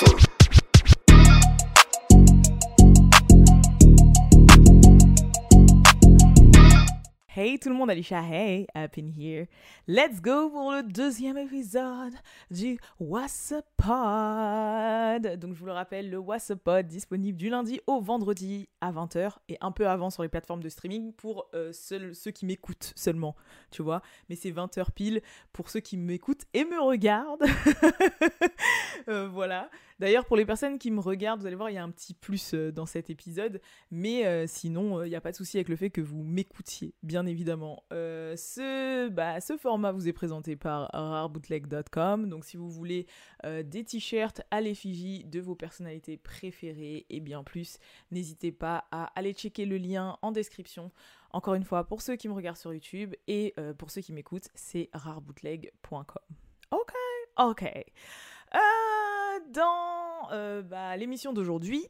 son. Hey tout le monde, Alicia, hey, up in here. Let's go pour le deuxième épisode du What's Up Pod. Donc je vous le rappelle, le What's Up Pod disponible du lundi au vendredi à 20h et un peu avant sur les plateformes de streaming pour euh, ceux qui m'écoutent seulement, tu vois. Mais c'est 20h pile pour ceux qui m'écoutent et me regardent. Euh, voilà. D'ailleurs, pour les personnes qui me regardent, vous allez voir, il y a un petit plus euh, dans cet épisode. Mais euh, sinon, il n'y a pas de souci avec le fait que vous m'écoutiez, bien évidemment. Euh, ce, bah, ce format vous est présenté par rarebootleg.com. Donc, si vous voulez euh, des t-shirts à l'effigie de vos personnalités préférées et bien plus, n'hésitez pas à aller checker le lien en description. Encore une fois, pour ceux qui me regardent sur YouTube et euh, pour ceux qui m'écoutent, c'est rarebootleg.com. Ok, ok. Euh, dans euh, bah, l'émission d'aujourd'hui,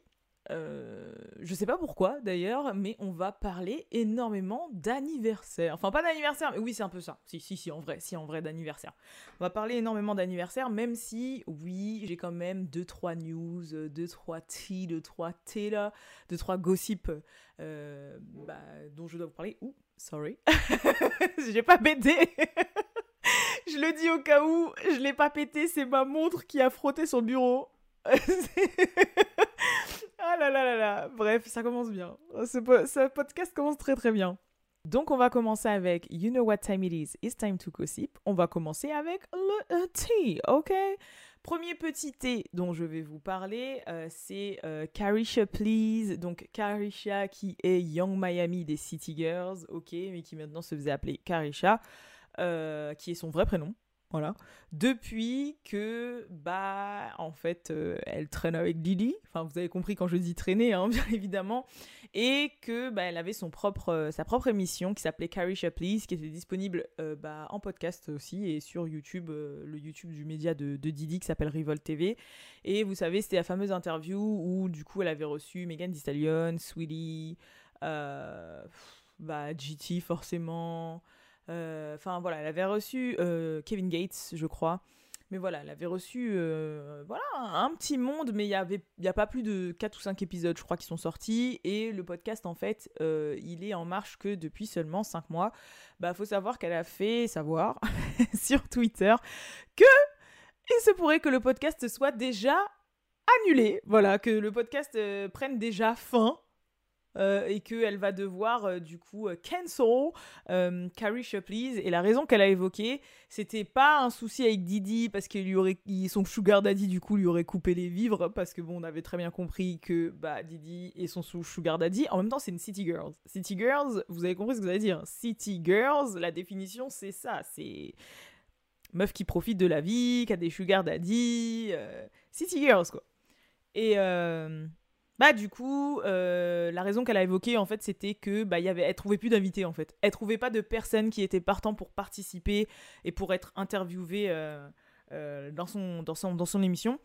euh, je sais pas pourquoi d'ailleurs, mais on va parler énormément d'anniversaire. Enfin, pas d'anniversaire, mais oui, c'est un peu ça. Si, si, si, en vrai, si, en vrai, d'anniversaire. On va parler énormément d'anniversaire, même si, oui, j'ai quand même 2-3 news, 2-3 tea, 2-3 thé là, 2-3 gossip euh, bah, dont je dois vous parler. Ouh, sorry. j'ai pas pété. je le dis au cas où, je l'ai pas pété, c'est ma montre qui a frotté sur le bureau. ah là là là là. Bref, ça commence bien. Ce, po- ce podcast commence très très bien. Donc on va commencer avec You know what time it is, it's time to gossip. On va commencer avec le tea, ok? Premier petit thé dont je vais vous parler, euh, c'est euh, Carisha Please. Donc Carisha qui est Young Miami des City Girls, ok, mais qui maintenant se faisait appeler Carisha, euh, qui est son vrai prénom. Voilà. Depuis que, bah, en fait, euh, elle traîne avec Didi. Enfin, vous avez compris quand je dis traîner, hein, bien évidemment. Et que, bah, elle avait son propre, euh, sa propre émission qui s'appelait Carisha Please, qui était disponible bah, en podcast aussi et sur YouTube, le YouTube du média de, Didi qui s'appelle Revolt TV. Et vous savez, c'était la fameuse interview où, du coup, elle avait reçu Megan Thee Stallion, Sweetie, bah, GT forcément. Euh, Enfin voilà, elle avait reçu euh, Kevin Gates, je crois. Mais voilà, elle avait reçu euh, voilà, un petit monde, mais il n'y avait y a pas plus de 4 ou 5 épisodes, je crois, qui sont sortis. Et le podcast, en fait, il est en marche que depuis seulement 5 mois. Bah, faut savoir qu'elle a fait savoir sur Twitter que il se pourrait que le podcast soit déjà annulé. Voilà, que le podcast prenne déjà fin. Euh, et qu'elle va devoir euh, du coup euh, cancel euh, Carrie Please. Et la raison qu'elle a évoquée, c'était pas un souci avec Didi parce qu'il lui aurait, il- son sugar daddy du coup lui aurait coupé les vivres parce que bon, on avait très bien compris que bah Didi et son sugar daddy. En même temps, c'est une city girls. City girls, vous avez compris ce que ça veut dire. City girls, la définition c'est ça, c'est meuf qui profite de la vie, qui a des sugar daddy, euh, city girls quoi. Et bah du coup, euh, la raison qu'elle a évoquée en fait, c'était que bah y avait, elle trouvait plus d'invités en fait. Elle trouvait pas de personnes qui étaient partants pour participer et pour être interviewées euh, euh, dans son dans son dans son émission.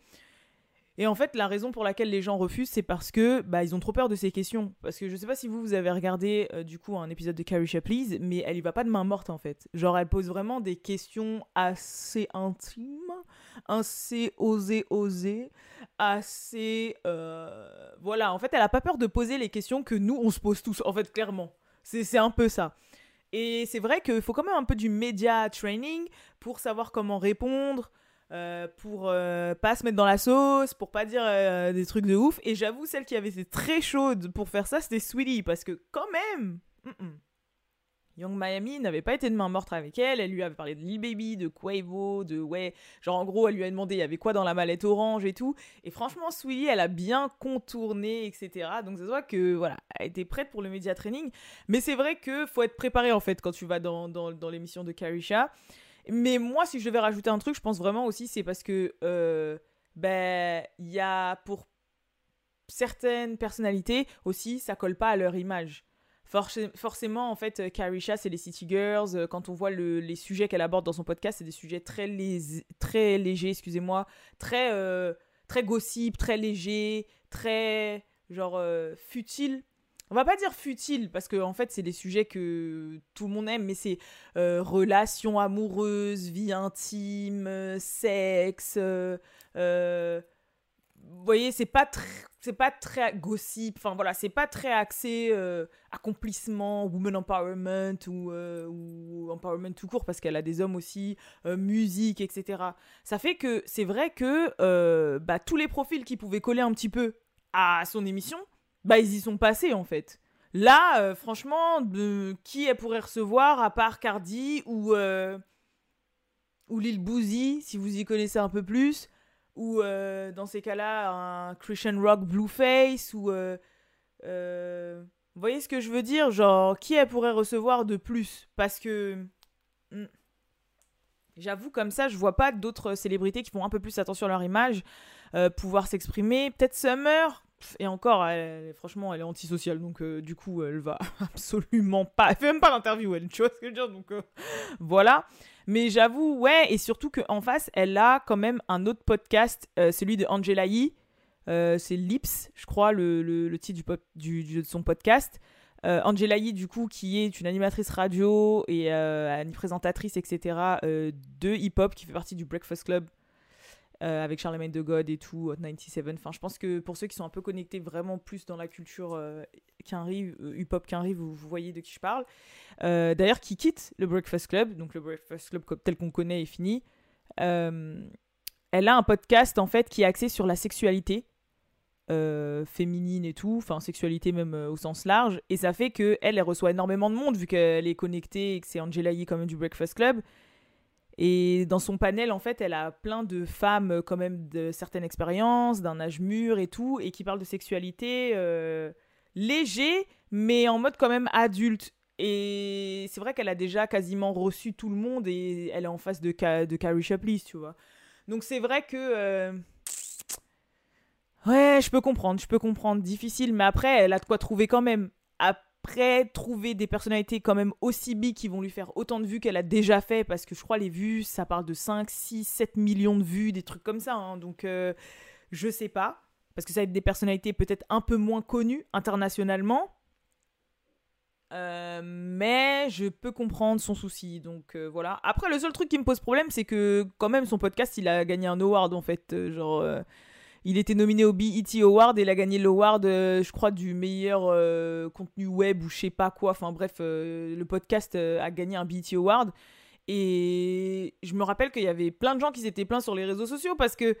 Et en fait, la raison pour laquelle les gens refusent, c'est parce que bah ils ont trop peur de ces questions. Parce que je sais pas si vous vous avez regardé euh, du coup un épisode de Carrie Please, mais elle y va pas de main morte en fait. Genre elle pose vraiment des questions assez intimes, assez osées osées assez euh, voilà en fait elle a pas peur de poser les questions que nous on se pose tous en fait clairement c'est un peu ça et c'est vrai qu'il faut quand même un peu du média training pour savoir comment répondre euh, pour euh, pas se mettre dans la sauce, pour pas dire euh, des trucs de ouf. Et j'avoue, celle qui avait été très chaude pour faire ça, c'était Sweetie, parce que quand même. Young Miami n'avait pas été de main morte avec elle. Elle lui avait parlé de Lil Baby, de Quavo, de ouais. Genre en gros, elle lui a demandé il y avait quoi dans la mallette orange et tout. Et franchement, Sweetie, elle a bien contourné, etc. Donc ça se voit que voilà, elle était prête pour le média training. Mais c'est vrai que faut être préparé en fait quand tu vas dans, dans, dans l'émission de Carisha. Mais moi, si je devais rajouter un truc, je pense vraiment aussi, c'est parce que euh, ben il y a pour certaines personnalités aussi, ça colle pas à leur image. Forc- forcément, en fait, Carisha, c'est les City Girls. Euh, Quand on voit le- les sujets qu'elle aborde dans son podcast, c'est des sujets très, très légers, excusez-moi, très, euh, très gossip, très léger, très, genre, euh, futile. On va pas dire futile, parce que en fait, c'est des sujets que tout le monde aime, mais c'est euh, relations amoureuses, vie intime, euh, sexe, euh, vous voyez, c'est pas c'est pas très gossip. Enfin voilà, c'est pas très axé accomplissement, woman empowerment ou, empowerment tout court parce qu'elle a des hommes aussi, musique, etc. Ça fait que c'est vrai que bah, tous les profils qui pouvaient coller un petit peu à son émission, bah ils y sont passés en fait. Là, franchement, de qui elle pourrait recevoir à part Cardi ou ou Lil Boozy, si vous y connaissez un peu plus ou euh, dans ces cas-là un Christian Rock Blueface ou euh, euh, vous voyez ce que je veux dire? Genre qui elle pourrait recevoir de plus? Parce que hmm, j'avoue comme ça je vois pas d'autres célébrités qui font un peu plus attention à leur image pouvoir s'exprimer. Peut-être Summer et encore, franchement, elle est antisociale, donc du coup, elle va absolument pas. Elle fait même pas d'interview, elle, tu vois ce que je veux dire Donc voilà. Mais j'avoue, ouais, et surtout qu'en face, elle a quand même un autre podcast, euh, celui de Angela Yee. Euh, c'est Lips, je crois, le, le, titre du, du, de son podcast. Euh, Angela Yee, du coup, qui est une animatrice radio et une présentatrice, etc., de hip-hop, qui fait partie du Breakfast Club euh, avec Charlemagne de God et tout, Hot 97. Enfin, je pense que pour ceux qui sont un peu connectés vraiment plus dans la culture euh, rive, euh, hip-hop vous voyez de qui je parle. Euh, d'ailleurs, qui quitte le Breakfast Club, donc le Breakfast Club tel qu'on connaît est fini. elle a un podcast en fait qui est axé sur la sexualité. féminine et tout, enfin sexualité même au sens large, et ça fait que elle, elle reçoit énormément de monde vu qu'elle est connectée et que c'est Angela Yee quand même du Breakfast Club. Et dans son panel, en fait, elle a plein de femmes euh, quand même de certaines expériences, d'un âge mûr et tout, et qui parlent de sexualité euh, léger, mais en mode quand même adulte. Et c'est vrai qu'elle a déjà quasiment reçu tout le monde et elle est en face de, Carrie Shapley, tu vois. Donc c'est vrai que... Euh, ouais, je peux comprendre, je peux comprendre. Difficile, mais après, elle a de quoi trouver quand même après trouver des personnalités quand même aussi big qui vont lui faire autant de vues qu'elle a déjà fait parce que je crois les vues ça parle de 5 6 7 millions de vues des trucs comme ça hein. donc euh, je sais pas. Parce que ça va être des personnalités peut-être un peu moins connues internationalement. Euh, mais je peux comprendre son souci. Donc euh, voilà. Après le seul truc qui me pose problème c'est que quand même son podcast il a gagné un award en fait. Genre il était nominé au BET Award et il a gagné l'award, euh, je crois, du meilleur euh, contenu web ou je sais pas quoi. Enfin bref, euh, le podcast a gagné un BET Award. Et je me rappelle qu'il y avait plein de gens qui s'étaient plaints sur les réseaux sociaux parce que,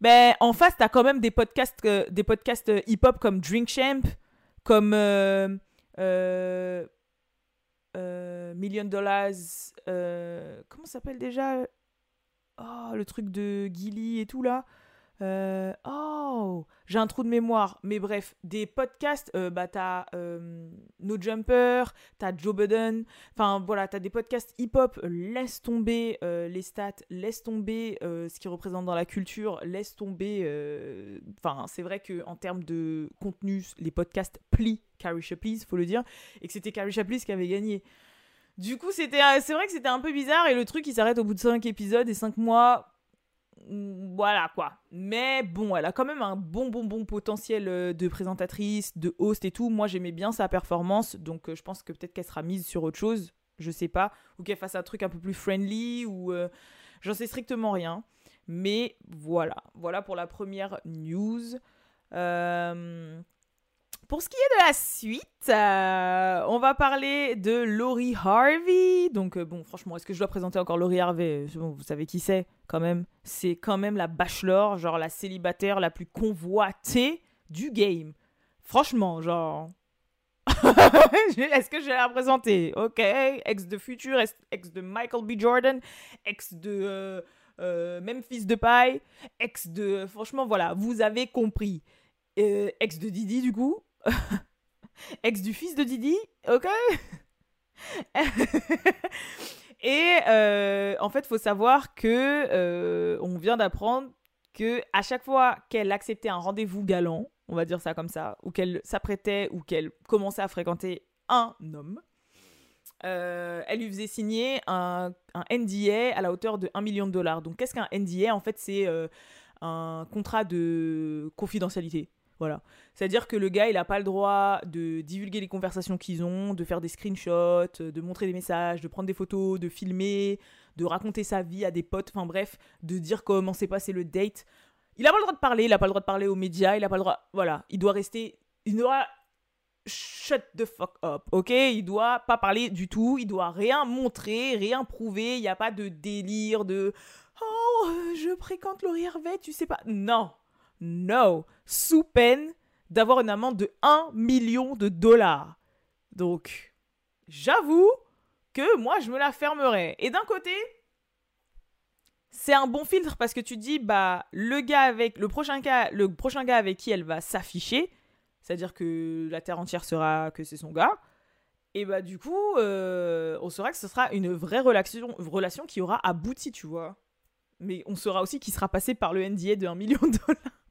ben, en face, t'as quand même des podcasts, des podcasts hip-hop comme Drink Champ, comme Million Dollars. comment s'appelle déjà? Oh, le truc de Gilly et tout là. Euh, oh, j'ai un trou de mémoire. Mais bref, des podcasts, euh, bah t'as euh, No Jumper, t'as Joe Budden. Enfin voilà, t'as des podcasts hip-hop. Laisse tomber les stats, laisse tomber ce qu'ils représentent dans la culture, laisse tomber. Enfin, c'est vrai que en termes de contenu, les podcasts plient Carrie Shapley, faut le dire, et que c'était Carrie Shapley qui avait gagné. Du coup, c'était, c'est vrai que c'était un peu bizarre et le truc il s'arrête au bout de 5 épisodes et 5 mois voilà quoi. Mais bon, elle a quand même un bon bon bon potentiel euh, de présentatrice, de host et tout. Moi, j'aimais bien sa performance, donc euh, je pense que peut-être qu'elle sera mise sur autre chose, je sais pas, ou qu'elle fasse un truc un peu plus friendly ou euh, j'en sais strictement rien. Mais voilà, voilà pour la première news. Pour ce qui est de la suite, euh, on va parler de Laurie Harvey. Donc, euh, bon, franchement, est-ce que je dois présenter encore Laurie Harvey? Vous savez qui c'est, quand même. C'est quand même la bachelor, genre la célibataire la plus convoitée du game. Franchement, genre. est-ce que je vais la présenter Ok, ex de Future, ex de Michael B. Jordan, ex de euh, Memphis de Paille, ex de. Franchement, voilà, vous avez compris. ex de Didi, du coup. ex du fils de Didi, ok Et euh, en fait, faut savoir que euh, on vient d'apprendre que à chaque fois qu'elle acceptait un rendez-vous galant, on va dire ça comme ça, ou qu'elle s'apprêtait ou qu'elle commençait à fréquenter un homme, euh, elle lui faisait signer un, un, NDA à la hauteur de 1 million de dollars. Donc qu'est-ce qu'un NDA En fait, c'est un contrat de confidentialité. Voilà. C'est-à-dire que le gars, il n'a pas le droit de divulguer les conversations qu'ils ont, de faire des screenshots, de montrer des messages, de prendre des photos, de filmer, de raconter sa vie à des potes, enfin bref, de dire comment s'est passé le date. Il a pas le droit de parler, il a pas le droit de parler aux médias, il a pas le droit. Voilà, il doit rester. Il doit. Shut the fuck up, ok? Il doit pas parler du tout, il doit rien montrer, rien prouver, il n'y a pas de délire de. Oh, je fréquente Laurie Hervé, tu sais pas. Non, no. Sous peine d'avoir une amende de 1 million de dollars. Donc, j'avoue que moi, je me la fermerais. Et d'un côté, c'est un bon filtre parce que tu dis bah le gars avec le prochain gars le prochain gars avec qui elle va s'afficher c'est-à-dire que la terre entière sera que c'est son gars et bah du coup euh, on saura que ce sera une vraie relation relation qui aura abouti tu vois mais on saura aussi qu'il sera passé par le NDA de 1 million de dollars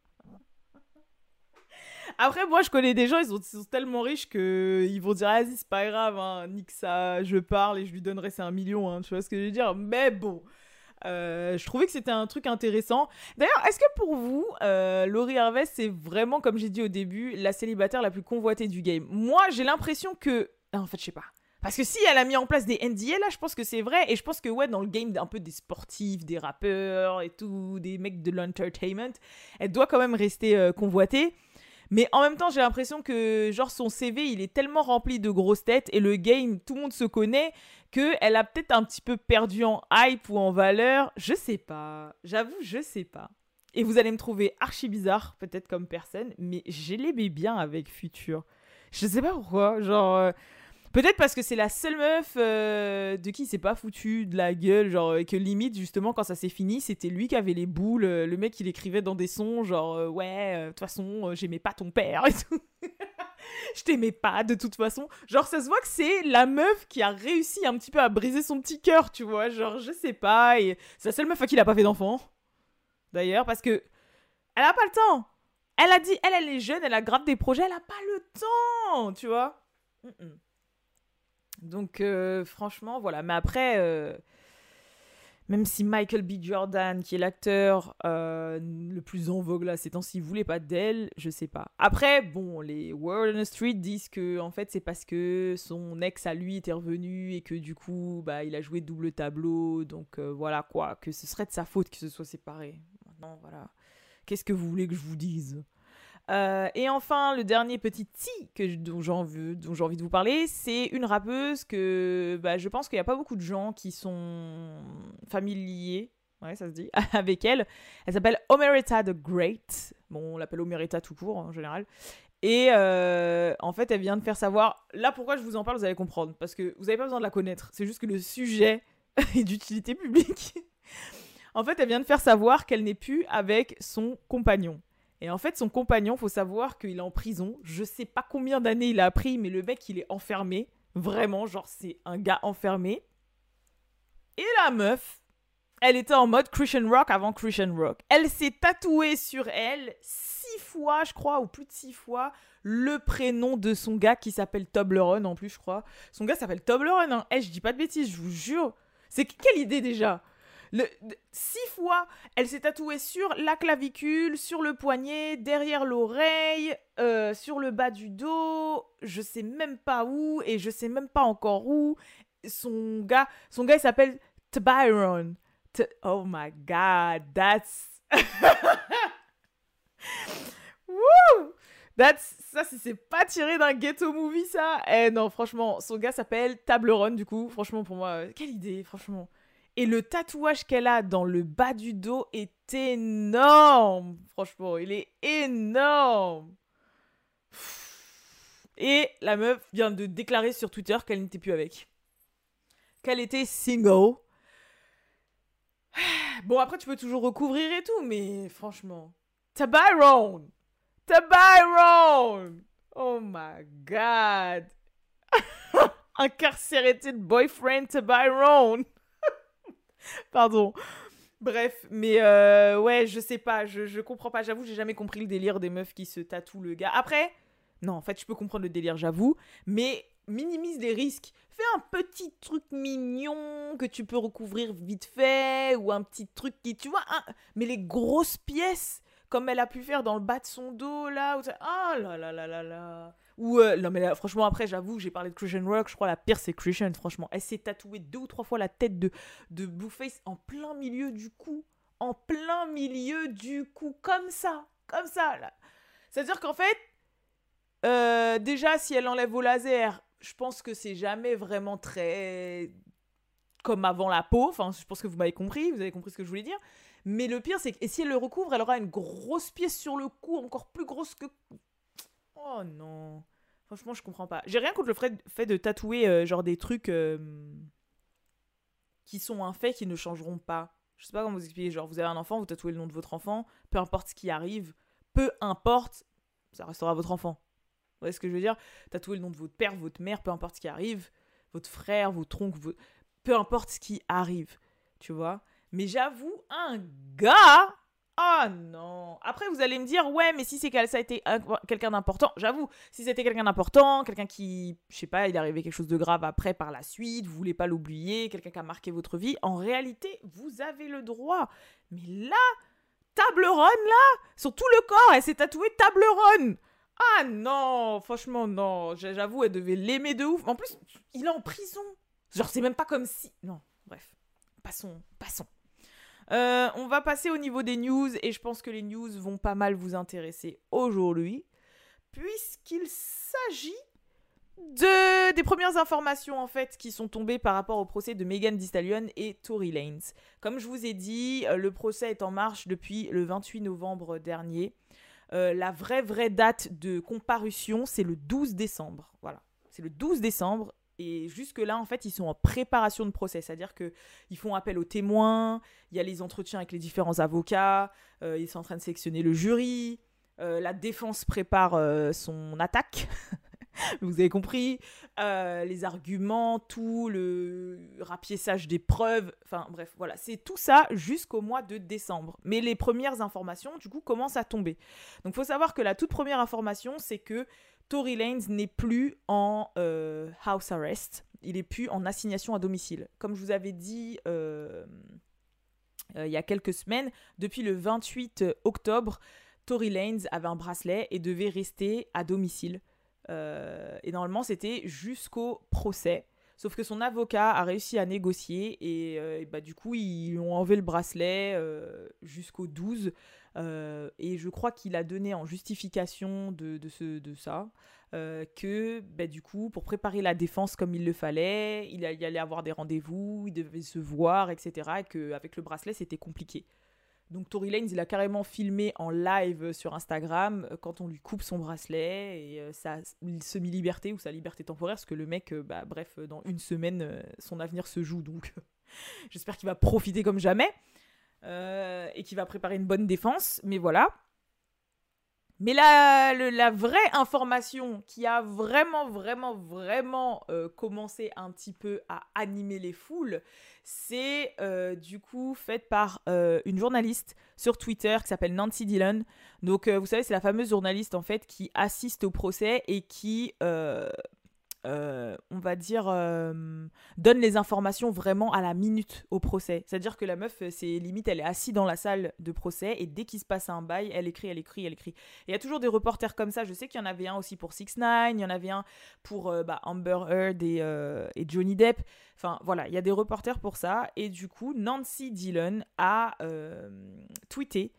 après, moi, je connais des gens, ils sont, tellement riches que ils vont dire, ah, c'est pas grave, hein, nique ça, je parle et je lui donnerai c'est un million, hein, tu vois ce que je veux dire. Mais bon, euh, je trouvais que c'était un truc intéressant. D'ailleurs, est-ce que pour vous, euh, Laurie Harvey, c'est vraiment, comme j'ai dit au début, la célibataire la plus convoitée du game? Moi, j'ai l'impression que. Ah, en fait, je sais pas. Parce que si elle a mis en place des NDA, là, je pense que c'est vrai. Et je pense que, ouais, dans le game un peu des sportifs, des rappeurs et tout, des mecs de l'entertainment, elle doit quand même rester euh, convoitée. Mais en même temps, j'ai l'impression que, genre, son CV, il est tellement rempli de grosses têtes et le game, tout le monde se connaît, qu'elle a peut-être un petit peu perdu en hype ou en valeur. Je sais pas. J'avoue, je sais pas. Et vous allez me trouver archi bizarre, peut-être comme personne, mais j'ai l'aimais bien avec Future. Je sais pas pourquoi. Genre. Euh, Peut-être parce que c'est la seule meuf euh, de qui il s'est pas foutu de la gueule, genre, et que limite, justement, quand ça s'est fini, c'était lui qui avait les boules. Euh, le mec, il écrivait dans des sons, genre, euh, ouais, de toute façon, j'aimais pas ton père et tout. Je t'aimais pas, de toute façon. Genre, ça se voit que c'est la meuf qui a réussi un petit peu à briser son petit cœur, tu vois. Genre, je sais pas. Et c'est la seule meuf à qui il a pas fait d'enfant. D'ailleurs, parce que. Elle a pas le temps. Elle a dit, elle, elle est jeune, elle a grave des projets, elle a pas le temps, tu vois. Donc, euh, franchement, voilà. Mais après, euh, même si Michael B. Jordan, qui est l'acteur euh, le plus en vogue là ces temps-ci, voulait pas d'elle, je sais pas. Après, bon, les World on the Street disent que en fait c'est parce que son ex à lui était revenu et que du coup, bah, il a joué double tableau. Donc voilà quoi, que ce serait de sa faute qu'ils se soient séparés. Maintenant, voilà. Qu'est-ce que vous voulez que je vous dise? Euh, et enfin, le dernier petit ti que, dont j'ai envie, de vous parler, c'est une rappeuse que bah, je pense qu'il n'y a pas beaucoup de gens qui sont familiers, ouais, ça se dit, avec elle. Elle s'appelle Omerita the Great. Bon, on l'appelle Omerita tout court en général. Et euh, en fait, elle vient de faire savoir. Là, pourquoi je vous en parle, vous allez comprendre. Parce que vous n'avez pas besoin de la connaître. C'est juste que le sujet est d'utilité publique. en fait, elle vient de faire savoir qu'elle n'est plus avec son compagnon. Et en fait, son compagnon, faut savoir qu'il est en prison. Je sais pas combien d'années il a pris, mais le mec, il est enfermé. Vraiment, genre, c'est un gars enfermé. Et la meuf, elle était en mode Christian Rock avant Christian Rock. Elle s'est tatouée sur elle six fois, je crois, ou plus de six fois, le prénom de son gars qui s'appelle Toblerone en plus, je crois. Son gars s'appelle Toblerone, hein. Eh, je dis pas de bêtises, je vous jure. C'est quelle idée déjà le, six fois, elle s'est tatouée sur la clavicule, sur le poignet, derrière l'oreille, euh, sur le bas du dos. Je sais même pas où et je sais même pas encore où. Son gars, son gars, il s'appelle Tbyron. oh my god, that's. Woo! That's, ça, c'est pas tiré d'un ghetto movie, ça. Eh non, franchement, son gars s'appelle Tableron, du coup. Franchement, pour moi, euh, quelle idée, franchement. Et le tatouage qu'elle a dans le bas du dos est énorme. Franchement, il est énorme. Et la meuf vient de déclarer sur Twitter qu'elle n'était plus avec. Qu'elle était single. Bon, après, tu peux toujours recouvrir et tout, mais franchement. Tabyron! Tabyron! Oh my god! Incarcerated boyfriend Tabyron! Pardon. Bref, mais euh, ouais, je sais pas, je, je comprends pas. J'avoue, j'ai jamais compris le délire des meufs qui se tatouent le gars. Après, non, en fait, je peux comprendre le délire, j'avoue, mais minimise les risques. Fais un petit truc mignon que tu peux recouvrir vite fait, ou un petit truc qui, tu vois, mais les grosses pièces, comme elle a pu faire dans le bas de son dos, là, où oh là là là là là. Ou, euh, non, mais franchement, après, j'avoue, j'ai parlé de Christian Rock. Je crois la pire, c'est Christian, franchement. Elle s'est tatouée deux ou trois fois la tête de, de Blueface en plein milieu du cou. en plein milieu du coup, comme ça, comme ça, là. C'est-à-dire qu'en fait, euh, déjà, si elle enlève au laser, je pense que c'est jamais vraiment très comme avant la peau. Enfin, je pense que vous m'avez compris, vous avez compris ce que je voulais dire. Mais le pire, c'est que si elle le recouvre, elle aura une grosse pièce sur le cou, encore plus grosse que. Oh non. Franchement, je comprends pas. J'ai rien contre le fait de tatouer euh, genre des trucs euh, qui sont un fait qui ne changeront pas. Je sais pas comment vous expliquer. Genre, vous avez un enfant, vous tatouez le nom de votre enfant, peu importe ce qui arrive, peu importe, ça restera votre enfant. Vous voyez ce que je veux dire? Tatouer le nom de votre père, votre mère, peu importe ce qui arrive, votre frère, votre oncle, peu importe ce qui arrive, tu vois? Mais j'avoue, un gars Oh non Après, vous allez me dire, ouais, mais si c'est ça a été quelqu'un d'important, j'avoue, si c'était quelqu'un d'important, quelqu'un qui, je sais pas, il est arrivé quelque chose de grave après par la suite, vous voulez pas l'oublier, quelqu'un qui a marqué votre vie, en réalité, vous avez le droit. Mais là, table ronde, là, sur tout le corps, elle s'est tatouée table ronde ah non, franchement, non. J'avoue, elle devait l'aimer de ouf. En plus, il est en prison. Genre, c'est même pas comme si. Non, bref. Passons, passons. Euh, on va passer au niveau des news et je pense que les news vont pas mal vous intéresser aujourd'hui, puisqu'il s'agit de, des premières informations en fait qui sont tombées par rapport au procès de Megan Thee et Tory Lanez. Comme je vous ai dit, euh, le procès est en marche depuis le 28 novembre dernier. Euh, la vraie vraie date de comparution, c'est le 12 décembre. Voilà, c'est le 12 décembre et jusque-là, en fait, ils sont en préparation de procès. C'est-à-dire qu'ils font appel aux témoins, il y a les entretiens avec les différents avocats, euh, ils sont en train de sélectionner le jury, euh, la défense prépare euh, son attaque. Vous avez compris Les arguments, tout, le rapiessage des preuves. Enfin, bref, voilà. C'est tout ça jusqu'au mois de décembre. Mais les premières informations, du coup, commencent à tomber. Donc, il faut savoir que la toute première information, c'est que Tory Lanez n'est plus en euh, house arrest, il est plus en assignation à domicile. Comme je vous avais dit euh, euh, il y a quelques semaines, depuis le 28 octobre, Tory Lanez avait un bracelet et devait rester à domicile. et normalement, c'était jusqu'au procès. Sauf que son avocat a réussi à négocier et, bah, du coup, ils ont enlevé le bracelet jusqu'au 12 euh, et je crois qu'il a donné en justification de, de, ce, de ça euh, que bah, du coup, pour préparer la défense comme il le fallait, il, allait avoir des rendez-vous, il devait se voir, etc. Et qu'avec le bracelet, c'était compliqué. Donc Tory Lanez, il a carrément filmé en live sur Instagram euh, quand on lui coupe son bracelet et sa semi-liberté ou sa liberté temporaire, parce que le mec, bah, bref, dans une semaine, son avenir se joue. Donc j'espère qu'il va profiter comme jamais. Euh, et qui va préparer une bonne défense. Mais voilà. Mais la, la vraie information qui a vraiment, vraiment, vraiment euh, commencé un petit peu à animer les foules, c'est euh, du coup faite par une journaliste sur Twitter qui s'appelle Nancy Dillon. Donc, vous savez, c'est la fameuse journaliste en fait qui assiste au procès et qui euh, on va dire, euh, donne les informations vraiment à la minute au procès. C'est-à-dire que la meuf, euh, c'est limite, elle est assise dans la salle de procès et dès qu'il se passe un bail, elle écrit, elle écrit, elle écrit. il y a toujours des reporters comme ça. Je sais qu'il y en avait un aussi pour 6 9 il y en avait un pour bah, Amber Heard et, et, Johnny Depp. Enfin voilà, il y a des reporters pour ça. Et du coup, Nancy Dillon a tweeté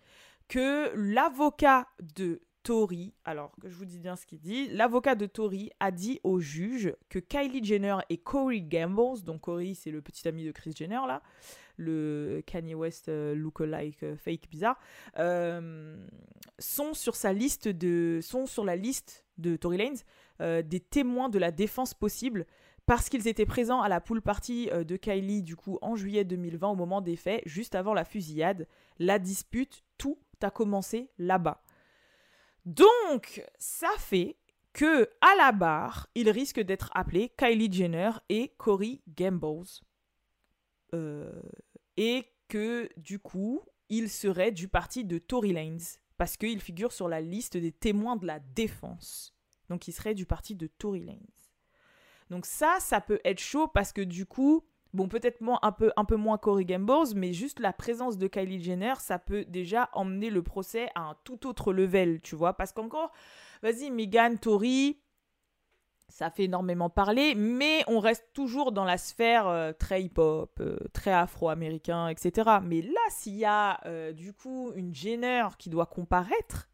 que l'avocat de Tory, alors que je vous dis bien ce qu'il dit, l'avocat de Tory a dit au juge que Kylie Jenner et Corey Gambles, donc Corey c'est le petit ami de Chris Jenner là, le Kanye West euh, look-alike euh, fake bizarre, euh, sont sur sa liste de, sont sur la liste de Tory Lanez des témoins de la défense possible parce qu'ils étaient présents à la pool party de Kylie du coup en juillet 2020 au moment des faits, juste avant la fusillade. La dispute, tout a commencé là-bas. Donc, ça fait que à la barre, il risque d'être appelé Kylie Jenner et Corey Gambles. Euh, et que du coup, il serait du parti de Tory Lanez parce qu'il figure sur la liste des témoins de la défense. Donc, il serait du parti de Tory Lanez. Donc ça, ça peut être chaud parce que du coup, Bon, peut-être un peu, un peu moins Corey Gambles, mais juste la présence de Kylie Jenner, ça peut déjà emmener le procès à un tout autre level, tu vois. Parce qu'encore, vas-y, Megan, Tori, Ça fait énormément parler, mais on reste toujours dans la sphère euh, très hip-hop, euh, très afro-américain, etc. Mais là, s'il y a euh, du coup une Jenner qui doit comparaître,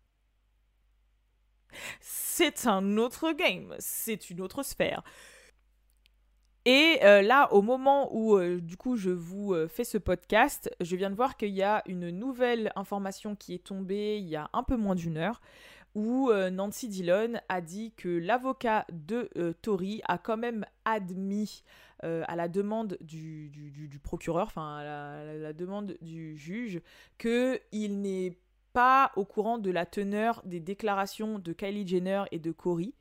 c'est un autre game, c'est une autre sphère. Et là, au moment où du coup je vous fais ce podcast, je viens de voir qu'il y a une nouvelle information qui est tombée il y a un peu moins d'une heure où euh, Nancy Dillon a dit que l'avocat de euh, Tory a quand même admis euh, à la demande du, procureur, enfin à la, demande du juge, qu'il n'est pas au courant de la teneur des déclarations de Kylie Jenner et de Cory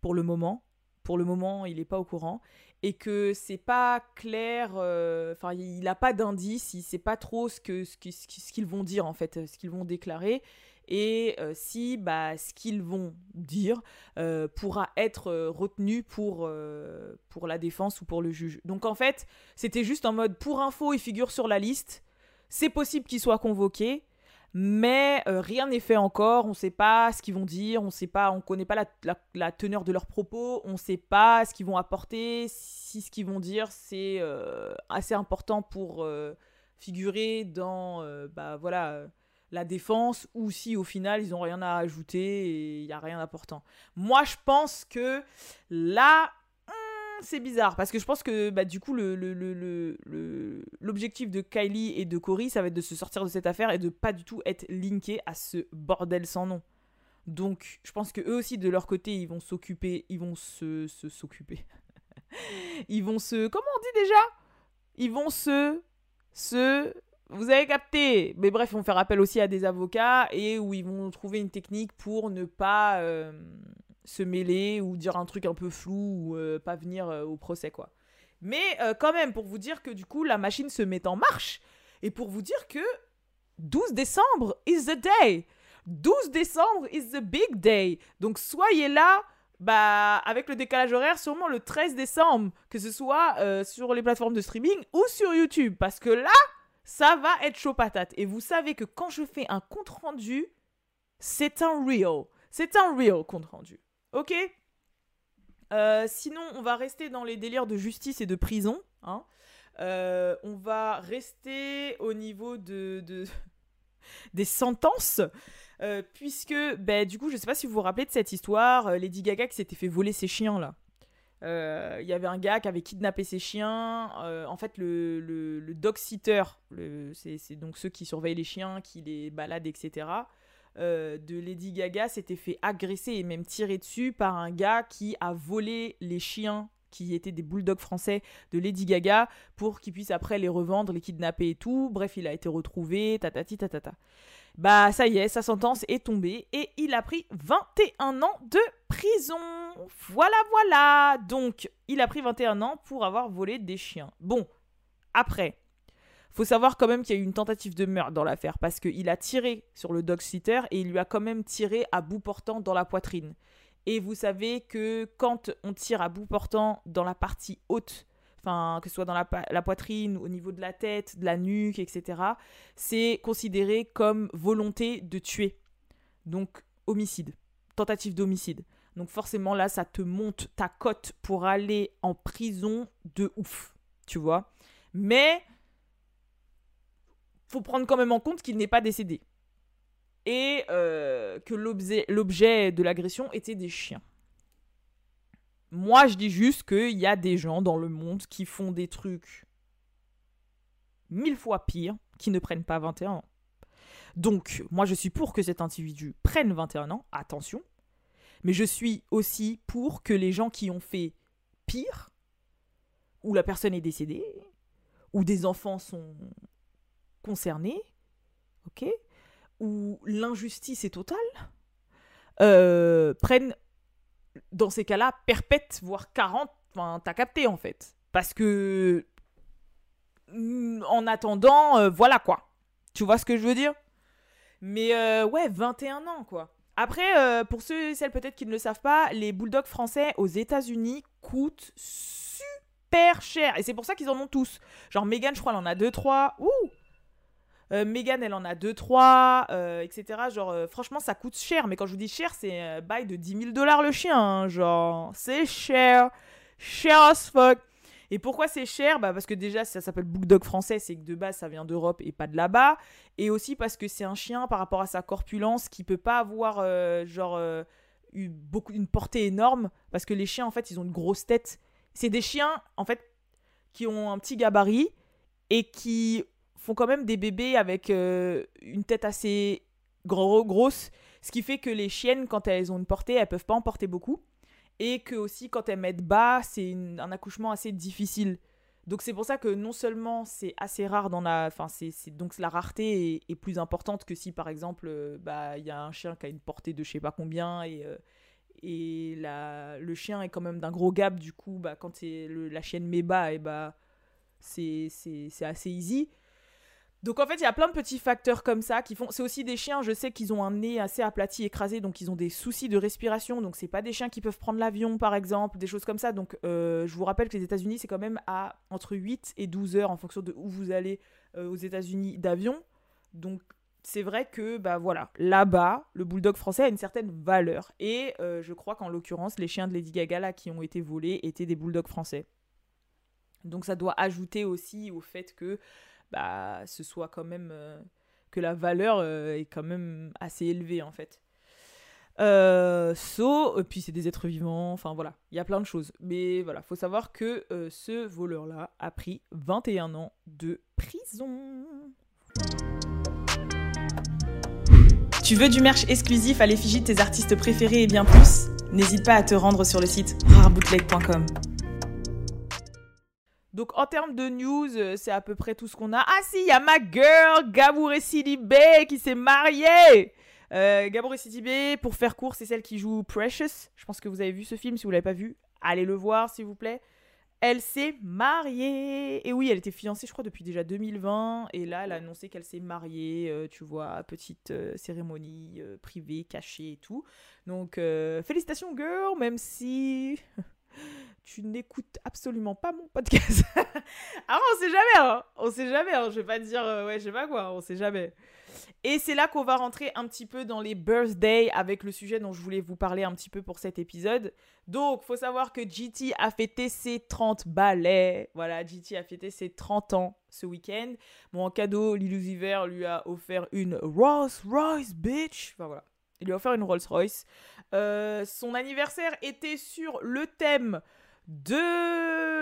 pour le moment. Pour le moment, il n'est pas au courant et que c'est pas clair, enfin il n'a pas d'indice, il sait pas trop ce que ce qu'ils vont dire en fait, ce qu'ils vont déclarer et euh, si bah, ce qu'ils vont dire euh, pourra être euh, retenu pour, pour la défense ou pour le juge. Donc en fait, c'était juste en mode pour info, il figure sur la liste. C'est possible qu'il soit convoqué, mais rien n'est fait encore. On ne sait pas ce qu'ils vont dire, on sait pas, on connaît pas la, teneur de leurs propos, on ne sait pas ce qu'ils vont apporter, si ce qu'ils vont dire c'est assez important pour figurer dans bah voilà la défense ou si au final ils n'ont rien à ajouter et il n'y a rien d'important. Moi je pense que là c'est bizarre parce que je pense que bah, du coup l'objectif le, de Kylie et de Cory ça va être de se sortir de cette affaire et de pas du tout être linké à ce bordel sans nom. Donc je pense que eux aussi de leur côté ils vont s'occuper, ils vont se s'occuper. ils vont se comment on dit déjà? Ils vont se se vous avez capté. Mais bref, ils vont faire appel aussi à des avocats et où ils vont trouver une technique pour ne pas euh, se mêler ou dire un truc un peu flou ou euh, pas venir euh, au procès, quoi. Mais quand même, pour vous dire que du coup, la machine se met en marche et pour vous dire que 12 décembre is the day. 12 décembre is the big day. Donc soyez là. Bah, avec le décalage horaire, sûrement le 13 décembre, que ce soit sur les plateformes de streaming ou sur YouTube. Parce que là, ça va être chaud patate. Et vous savez que quand je fais un compte rendu, c'est un real. C'est un real compte rendu. Ok euh, Sinon, on va rester dans les délires de justice et de prison. Hein. Euh, on va rester au niveau de, des sentences. Euh, puisque, ben, du coup, je sais pas si vous vous rappelez de cette histoire, Lady Gaga qui s'était fait voler ses chiens là. Il y avait un gars qui avait kidnappé ses chiens. En fait, le, le, dog sitter, c'est donc ceux qui surveillent les chiens, qui les baladent, etc. Euh, de Lady Gaga s'était fait agresser et même tirer dessus par un gars qui a volé les chiens qui étaient des bulldogs français de Lady Gaga pour qu'il puisse après les revendre, les kidnapper et tout. Bref, il a été retrouvé, tatati tatata. Bah ça y est, sa sentence est tombée et il a pris 21 ans de prison. Voilà, voilà. Donc, il a pris 21 ans pour avoir volé des chiens. Bon, après, faut savoir quand même qu'il y a eu une tentative de meurtre dans l'affaire parce qu'il a tiré sur le dog sitter et il lui a quand même tiré à bout portant dans la poitrine. Et vous savez que quand on tire à bout portant dans la partie haute enfin que ce soit dans la, poitrine, au niveau de la tête, de la nuque, etc., c'est considéré comme volonté de tuer. Donc homicide, tentative d'homicide. Donc forcément là, ça te monte ta cote pour aller en prison de ouf, tu vois. Mais faut prendre quand même en compte qu'il n'est pas décédé. Et euh, que l'objet de l'agression était des chiens. Moi, je dis juste qu'il y a des gens dans le monde qui font des trucs mille fois pires, qui ne prennent pas 21 ans. Donc, moi, je suis pour que cet individu prenne 21 ans, attention, mais je suis aussi pour que les gens qui ont fait pire, où la personne est décédée, où des enfants sont concernés, ok, où l'injustice est totale, euh, prennent dans ces cas-là, perpète, voire 40, enfin, t'as capté en fait. Parce que. Mm, en attendant, euh, voilà quoi. Tu vois ce que je veux dire? Mais euh, ouais, 21 ans quoi. Après, euh, pour ceux et celles peut-être qui ne le savent pas, les bulldogs français aux États-Unis coûtent super cher. Et c'est pour ça qu'ils en ont tous. Genre, Megan, je crois, elle en a 2-3. Ouh Euh, Megan, elle en a 2-3, etc. Genre, euh, franchement, ça coûte cher. Mais quand je vous dis cher, c'est un bail de 10 000 dollars le chien. hein. Genre, c'est cher. Cher as fuck. Et pourquoi c'est cher? Bah Parce que déjà, ça s'appelle Bulldog français, c'est que de base, ça vient d'Europe et pas de là-bas. Et aussi parce que c'est un chien par rapport à sa corpulence qui peut pas avoir, euh, genre, euh, beaucoup, une portée énorme. Parce que les chiens, en fait, ils ont une grosse tête. C'est des chiens, en fait, qui ont un petit gabarit et qui font quand même des bébés avec euh, une tête assez gros, grosse. Ce qui fait que les chiennes, quand elles ont une portée, elles peuvent pas en porter beaucoup. Et que aussi, quand elles mettent bas, c'est un accouchement assez difficile. Donc c'est pour ça que non seulement c'est assez rare dans la... Enfin, c'est, donc la rareté est, plus importante que si, par exemple, euh, bah, il y a un chien qui a une portée de je sais pas combien et... euh, et la, le chien est quand même d'un gros gap, du coup, bah, quand c'est la chienne met bas, et bah, c'est, c'est, c'est assez easy. Donc en fait, il y a plein de petits facteurs comme ça qui font. C'est aussi des chiens, je sais qu'ils ont un nez assez aplati, écrasé, donc ils ont des soucis de respiration. Donc c'est pas des chiens qui peuvent prendre l'avion, par exemple, des choses comme ça. Donc euh, je vous rappelle que les États-Unis, c'est quand même à entre 8 et 12 heures en fonction de où vous allez euh, aux États-Unis d'avion. Donc c'est vrai que bah voilà, là-bas, le bulldog français a une certaine valeur. Et euh, je crois qu'en l'occurrence, les chiens de Lady Gaga qui ont été volés étaient des bulldogs français. Donc ça doit ajouter aussi au fait que bah, ce soit quand même euh, que la valeur euh, est quand même assez élevée en fait. Euh, puis c'est des êtres vivants, enfin voilà, il y a plein de choses. Mais voilà, faut savoir que euh, ce voleur-là a pris 21 ans de prison. Tu veux du merch exclusif à l'effigie de tes artistes préférés et bien plus? N'hésite pas à te rendre sur le site rarebootleg.com. Donc en termes de news, euh, c'est à peu près tout ce qu'on a. Ah si, il y a ma girl Gabouré Sidibé qui s'est mariée. Euh, Gabouré pour faire court, c'est celle qui joue Precious. Je pense que vous avez vu ce film. Si vous l'avez pas vu, allez le voir s'il vous plaît. Elle s'est mariée. Et oui, elle était fiancée, je crois, depuis déjà 2020. Et là, elle a annoncé qu'elle s'est mariée. euh, tu vois, petite euh, cérémonie privée, cachée et tout. Donc, félicitations, girl, même si tu n'écoutes absolument pas mon podcast. ah, on sait jamais, hein. On sait jamais, hein. Je vais pas te dire, euh, ouais, je sais pas quoi, on sait jamais. Et c'est là qu'on va rentrer un petit peu dans les birthdays avec le sujet dont je voulais vous parler un petit peu pour cet épisode. Donc, faut savoir que GT a fêté ses 30 balais. Voilà, GT a fêté ses 30 ans ce week-end. Bon, en cadeau, Lilou Ziver lui a offert une Rolls Royce, bitch. Enfin, voilà. Il lui a offert une Rolls Royce. Euh, son anniversaire était sur le thème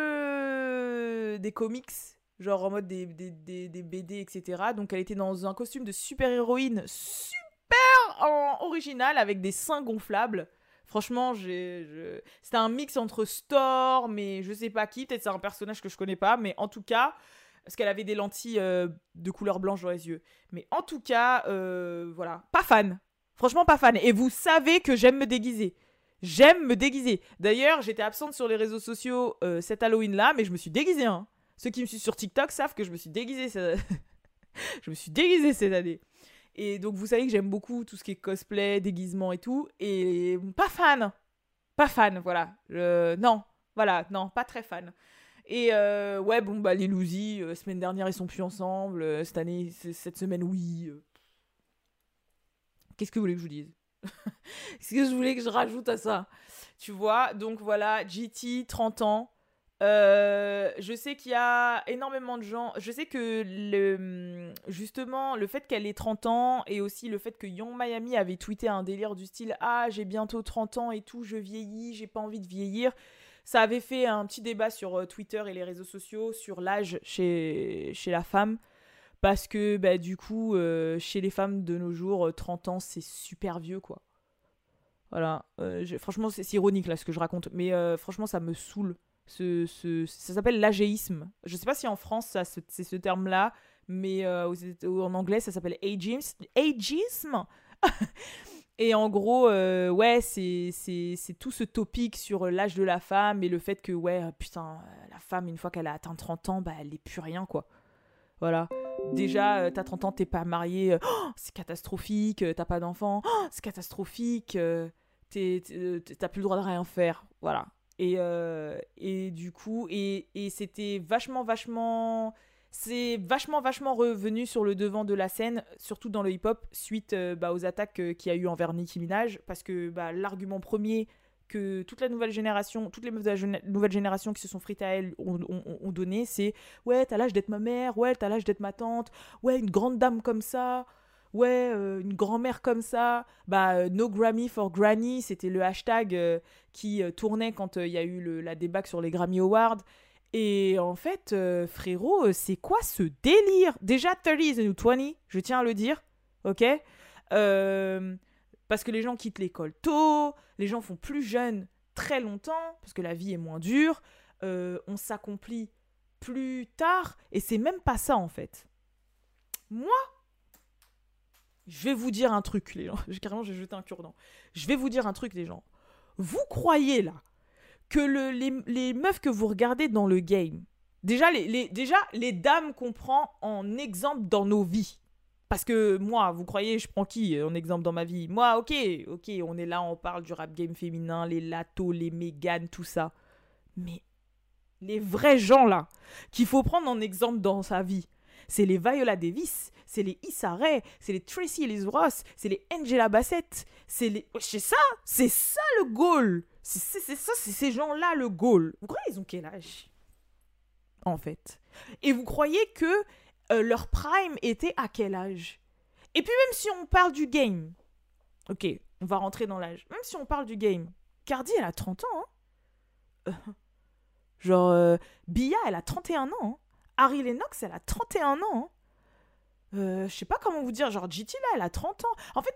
de des comics, genre en mode des, des, des, BD, etc. Donc elle était dans un costume de super-héroïne super en original avec des seins gonflables. Franchement, je- c'était un mix entre Storm et je sais pas qui, peut-être c'est un personnage que je connais pas, mais en tout cas, parce qu'elle avait des lentilles euh, de couleur blanche dans les yeux. Mais en tout cas, euh, voilà, pas fan. Franchement, pas fan. Et vous savez que j'aime me déguiser. J'aime me déguiser. D'ailleurs, j'étais absente sur les réseaux sociaux euh, cet Halloween-là, mais je me suis déguisée. Hein. Ceux qui me suivent sur TikTok savent que je me suis déguisée. cette- je me suis déguisée cette année. Et donc, vous savez que j'aime beaucoup tout ce qui est cosplay, déguisement et tout. Et pas fan. Pas fan, voilà. Non, voilà, non, pas très fan. Et euh, ouais, bon, bah, les Lousi, euh, semaine dernière, ils sont plus ensemble. cette année, cette semaine, oui. Qu'est-ce que vous voulez que je vous dise? Qu'est-ce que je voulais que je rajoute à ça? Tu vois, donc voilà, GT, 30 ans. Euh, je sais qu'il y a énormément de gens. Je sais que le, justement, le fait qu'elle ait 30 ans et aussi le fait que Young Miami avait tweeté un délire du style Ah, j'ai bientôt 30 ans et tout, je vieillis, j'ai pas envie de vieillir. Ça avait fait un petit débat sur euh, Twitter et les réseaux sociaux sur l'âge chez, chez la femme. Parce que bah, du coup, euh, chez les femmes de nos jours, euh, 30 ans, c'est super vieux, quoi. Voilà. Euh, franchement, c'est ironique, là, ce que je raconte. Mais euh, franchement, ça me saoule. Ce, ce- ça s'appelle l'agéisme. Je sais pas si en France, c'est ce terme-là. Mais euh, en anglais, ça s'appelle ageism. Ageism? Et en gros, euh, ouais, c'est c'est- tout ce topic sur l'âge de la femme et le fait que, ouais, euh, putain, euh, la femme, une fois qu'elle a atteint 30 ans, bah, elle n'est plus rien, quoi. Voilà. Déjà, euh, t'as 30 ans, t'es pas marié, euh, oh, c'est catastrophique, euh, t'as pas d'enfant, oh, c'est catastrophique, t'as plus le droit de rien faire. Voilà. Et, et du coup, et, et c'était vachement, vachement. c'est vachement, vachement revenu sur le devant de la scène, surtout dans le hip-hop, suite bah, aux attaques qu'il y a eu envers Nicki Minaj, parce que bah, l'argument premier que toute la nouvelle génération, toutes les meufs de la nouvelle génération qui se sont frites à elle ont, donné, c'est ouais, t'as l'âge d'être ma mère, ouais, t'as l'âge d'être ma tante, ouais, une grande dame comme ça, ouais, euh, une grand-mère comme ça, bah, no Grammy for Granny, c'était le hashtag qui tournait quand il y a eu le, la débâcle sur les Grammy Awards. Et en fait, euh, frérot, euh, c'est quoi ce délire? Déjà, 30 is new 20, je tiens à le dire, ok? Euh, Parce que les gens quittent l'école tôt, les gens font plus jeunes très longtemps, parce que la vie est moins dure, on s'accomplit plus tard, et c'est même pas ça en fait. Moi, je vais vous dire un truc, les gens. Carrément, j'ai jeté un cure-dent. Je vais vous dire un truc, les gens. Vous croyez là que le, les, meufs que vous regardez dans le game, déjà les, déjà, les dames qu'on prend en exemple dans nos vies. Parce que moi, vous croyez, je prends qui en exemple dans ma vie? Moi, ok, ok, on est là, on parle du rap game féminin, les Lato, les Megan, tout ça. Mais les vrais gens là, qu'il faut prendre en exemple dans sa vie, c'est les Viola Davis, c'est les Issa Rae, c'est les Tracy Ellis Ross, c'est les Angela Bassett, c'est les... C'est ça, c'est ça le goal c'est ça, c'est ces gens-là le goal. Vous croyez ils ont quel âge En fait? Et vous croyez que euh, leur prime était à quel âge? Et puis même si on parle du game, ok, on va rentrer dans l'âge. Même si on parle du game, Cardi, elle a 30 ans. Hein genre, euh, Bia, elle a 31 ans. Hein Harry Lennox, elle a 31 ans. Hein euh, je sais pas comment vous dire, genre GT là, elle a 30 ans. En fait,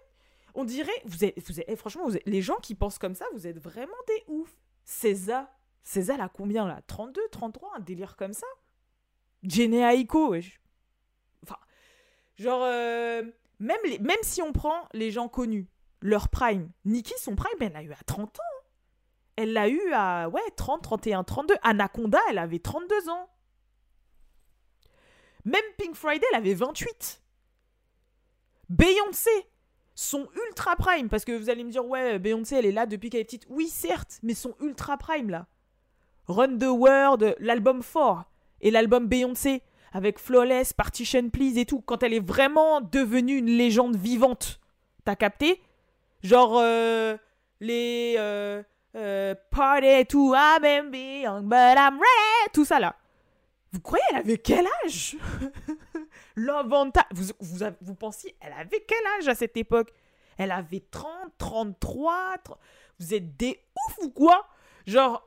on dirait, vous êtes, vous êtes, eh, franchement, les gens qui pensent comme ça, vous êtes vraiment des oufs. César, César, elle a combien là? 32, 33, un délire comme ça? Jenny Enfin, genre, euh, même, si on prend les gens connus, leur prime, Nikki, son prime, elle l'a eu à 30 ans. Elle l'a eu à, ouais, 30, 31, 32. Anaconda, elle avait 32 ans. Même Pink Friday, elle avait 28. Beyoncé, son ultra prime, parce que vous allez me dire, ouais, Beyoncé, elle est là depuis qu'elle est petite. Oui, certes, mais son ultra prime, là. Run the World, l'album fort, et l'album Beyoncé, avec Flawless, Partition Please et tout, quand elle est vraiment devenue une légende vivante. T'as capté? Genre, euh, les... Euh, euh, party tout, I'm young, but I'm ready, tout ça, là. Vous croyez, elle avait quel âge? L'avantage. Vous, vous, vous pensiez, elle avait quel âge à cette époque? Elle avait 30, 33. Vous êtes des ouf ou quoi? Genre.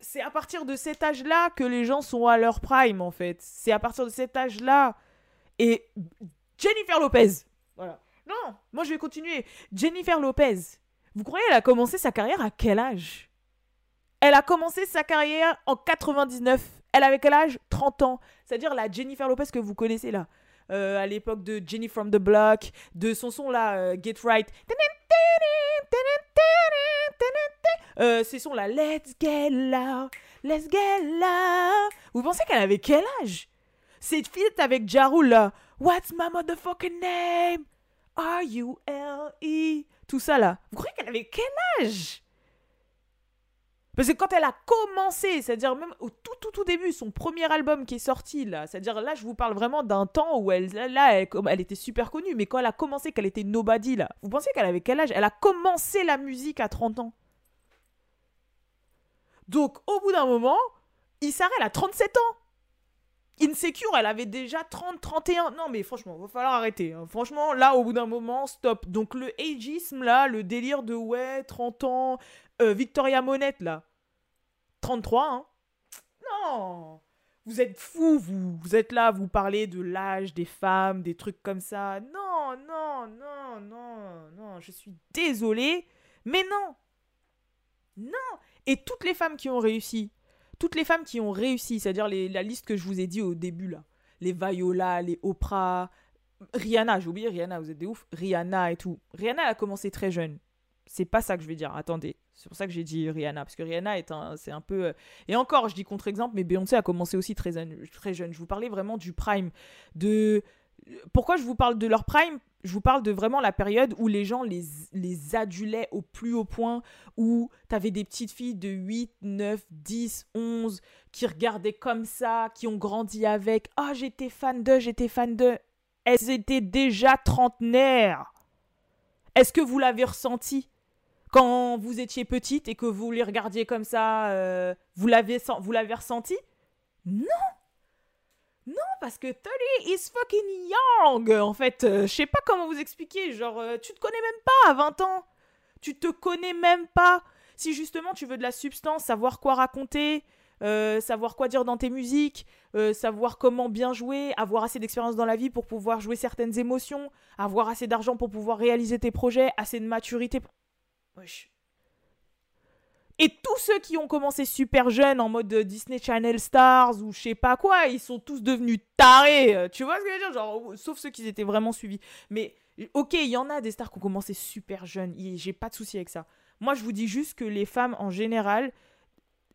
C'est à partir de cet âge-là que les gens sont à leur prime, en fait. C'est à partir de cet âge-là. Et Jennifer Lopez. Voilà. Non, moi je vais continuer. Jennifer Lopez. Vous croyez elle a commencé sa carrière à quel âge? Elle a commencé sa carrière en 99. Elle avait quel âge? 30 ans. C'est-à-dire la Jennifer Lopez que vous connaissez là. Euh, à l'époque de Jenny from the Block, de son son là, euh, Get Right. Euh, ces sons là, Let's Get Loud, Let's Get Loud. Vous pensez qu'elle avait quel âge? Cette fille avec Jarul là, What's my motherfucking name? R-U-L-E. Tout ça là. Vous croyez qu'elle avait quel âge? Parce que quand elle a commencé, c'est-à-dire même au tout, tout, tout début, son premier album qui est sorti, là, c'est-à-dire là, je vous parle vraiment d'un temps où elle, là, elle, était super connue, mais quand elle a commencé, qu'elle était nobody, là, vous pensez qu'elle avait quel âge? Elle a commencé la musique à 30 ans. Donc, au bout d'un moment, Issa, elle a 37 ans. Insecure, elle avait déjà 30, 31. Non, mais franchement, il va falloir arrêter. Hein. Franchement, là, au bout d'un moment, stop. Donc, le ageisme, là, le délire de ouais, 30 ans, euh, Victoria Monette, là, 33, hein Non Vous êtes fous, vous. Vous êtes là, vous parlez de l'âge des femmes, des trucs comme ça. Non, non, non, non, non. Je suis désolée, mais non. Non Et toutes les femmes qui ont réussi, toutes les femmes qui ont réussi, c'est-à-dire la liste que je vous ai dit au début, là. Les Viola, les Oprah, Rihanna, j'ai oublié Rihanna, vous êtes des ouf. Rihanna et tout. Rihanna a commencé très jeune. C'est pas ça que je vais dire. Attendez. C'est pour ça que j'ai dit Rihanna, parce que Rihanna est un, c'est un peu. Euh, et encore, je dis contre-exemple, mais Beyoncé a commencé aussi très, très jeune. Je vous parlais vraiment du prime, de pourquoi je vous parle de leur prime? Je vous parle de vraiment la période où les gens les, les adulaient au plus haut point, où t'avais des petites filles de 8, 9, 10, 11 qui regardaient comme ça, qui ont grandi avec Ah, j'étais fan de, j'étais fan de. Elles étaient déjà trentenaires. Est-ce que vous l'avez ressenti? Quand vous étiez petite et que vous les regardiez comme ça euh, Vous l'avez ressenti? Non non, parce que Tony is fucking young. En fait, euh, je sais pas comment vous expliquer. Genre, euh, tu te connais même pas à 20 ans. Tu te connais même pas. Si justement tu veux de la substance, savoir quoi raconter, euh, savoir quoi dire dans tes musiques, savoir comment bien jouer, avoir assez d'expérience dans la vie pour pouvoir jouer certaines émotions, avoir assez d'argent pour pouvoir réaliser tes projets, assez de maturité. Et tous ceux qui ont commencé super jeunes en mode Disney Channel Stars ou je sais pas quoi, ils sont tous devenus tarés. Euh, tu vois ce que je veux dire? Genre, oh, sauf ceux qui étaient vraiment suivis. Mais ok, il y en a des stars qui ont commencé super jeunes. J'ai pas de souci avec ça. Moi, je vous dis juste que les femmes en général,